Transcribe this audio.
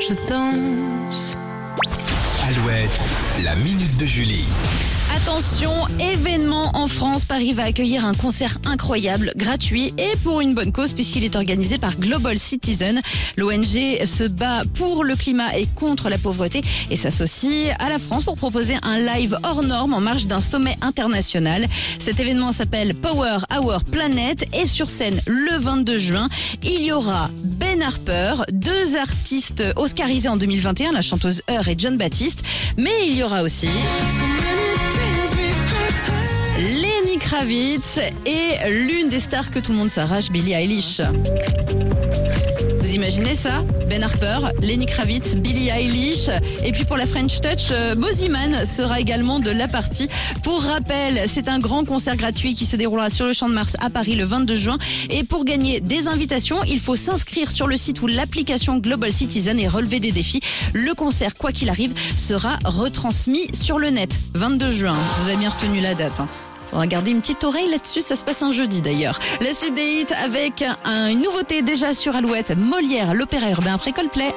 je danse. Alouette, la minute de Julie. Attention, événement en France, Paris va accueillir un concert incroyable, gratuit et pour une bonne cause puisqu'il est organisé par Global Citizen. L'ONG se bat pour le climat et contre la pauvreté et s'associe à la France pour proposer un live hors norme en marge d'un sommet international. Cet événement s'appelle Power Hour Planet et sur scène le 22 juin, il y aura Ben Harper, deux artistes oscarisés en 2021, la chanteuse Heur et John Baptiste, mais il y aura aussi Kravitz et l'une des stars que tout le monde s'arrache, Billie Eilish. Vous imaginez ça? Ben Harper, Lenny Kravitz, Billie Eilish. Et puis pour la French Touch, euh, Boziman sera également de la partie. Pour rappel, c'est un grand concert gratuit qui se déroulera sur le Champ de Mars à Paris le 22 juin. Et pour gagner des invitations, il faut s'inscrire sur le site ou l'application Global Citizen et relever des défis. Le concert, quoi qu'il arrive, sera retransmis sur le net. 22 juin. Vous avez bien retenu la date. Hein. Faudra garder une petite oreille là-dessus, ça se passe un jeudi d'ailleurs. La suite des hits avec un- une nouveauté déjà sur Alouette, Molière, l'opéra urbain après Coldplay.